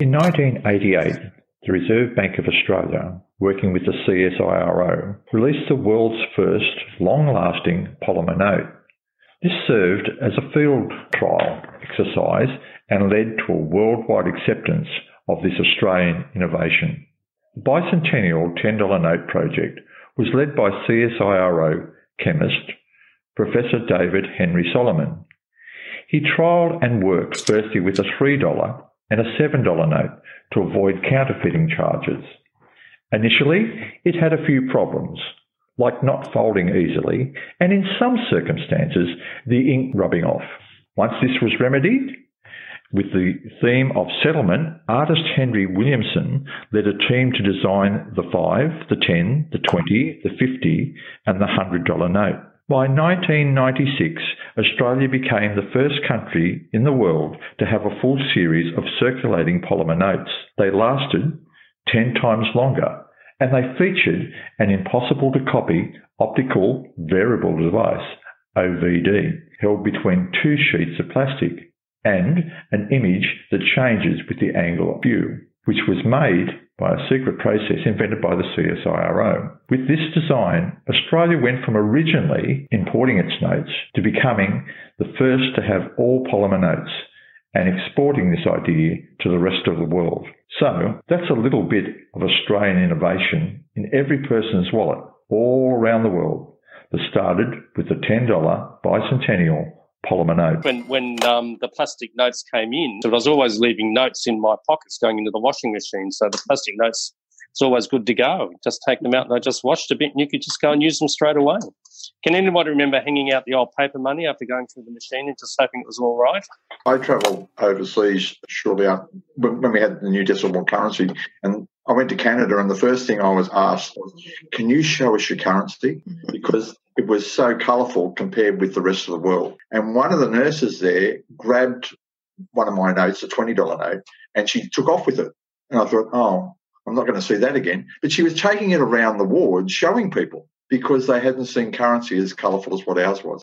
In 1988, the Reserve Bank of Australia, working with the CSIRO, released the world's first long-lasting polymer note. This served as a field trial exercise and led to a worldwide acceptance of this Australian innovation. The bicentennial $10 note project was led by CSIRO chemist Professor David Henry Solomon. He trialled and worked firstly with a $3 and a $7 note to avoid counterfeiting charges. Initially, it had a few problems, like not folding easily, and in some circumstances, the ink rubbing off. Once this was remedied, with the theme of settlement, artist Henry Williamson led a team to design the 5, the 10, the 20, the 50, and the $100 note. By 1996, Australia became the first country in the world to have a full series of circulating polymer notes. They lasted 10 times longer and they featured an impossible to copy optical variable device, OVD, held between two sheets of plastic and an image that changes with the angle of view, which was made by a secret process invented by the CSIRO. With this design, Australia went from originally importing its notes to becoming the first to have all polymer notes and exporting this idea to the rest of the world. So that's a little bit of Australian innovation in every person's wallet all around the world that started with the $10 bicentennial polymer note. When, when um, the plastic notes came in, I was always leaving notes in my pockets going into the washing machine. So the plastic notes, it's always good to go. Just take them out and I just washed a bit and you could just go and use them straight away. Can anybody remember hanging out the old paper money after going through the machine and just hoping it was all right? I travelled overseas shortly after when we had the new decimal currency, and I went to Canada, and the first thing I was asked was, "Can you show us your currency?" Because it was so colourful compared with the rest of the world. And one of the nurses there grabbed one of my notes, a twenty dollar note, and she took off with it. And I thought, "Oh, I'm not going to see that again." But she was taking it around the ward, showing people because they hadn't seen currency as colourful as what ours was.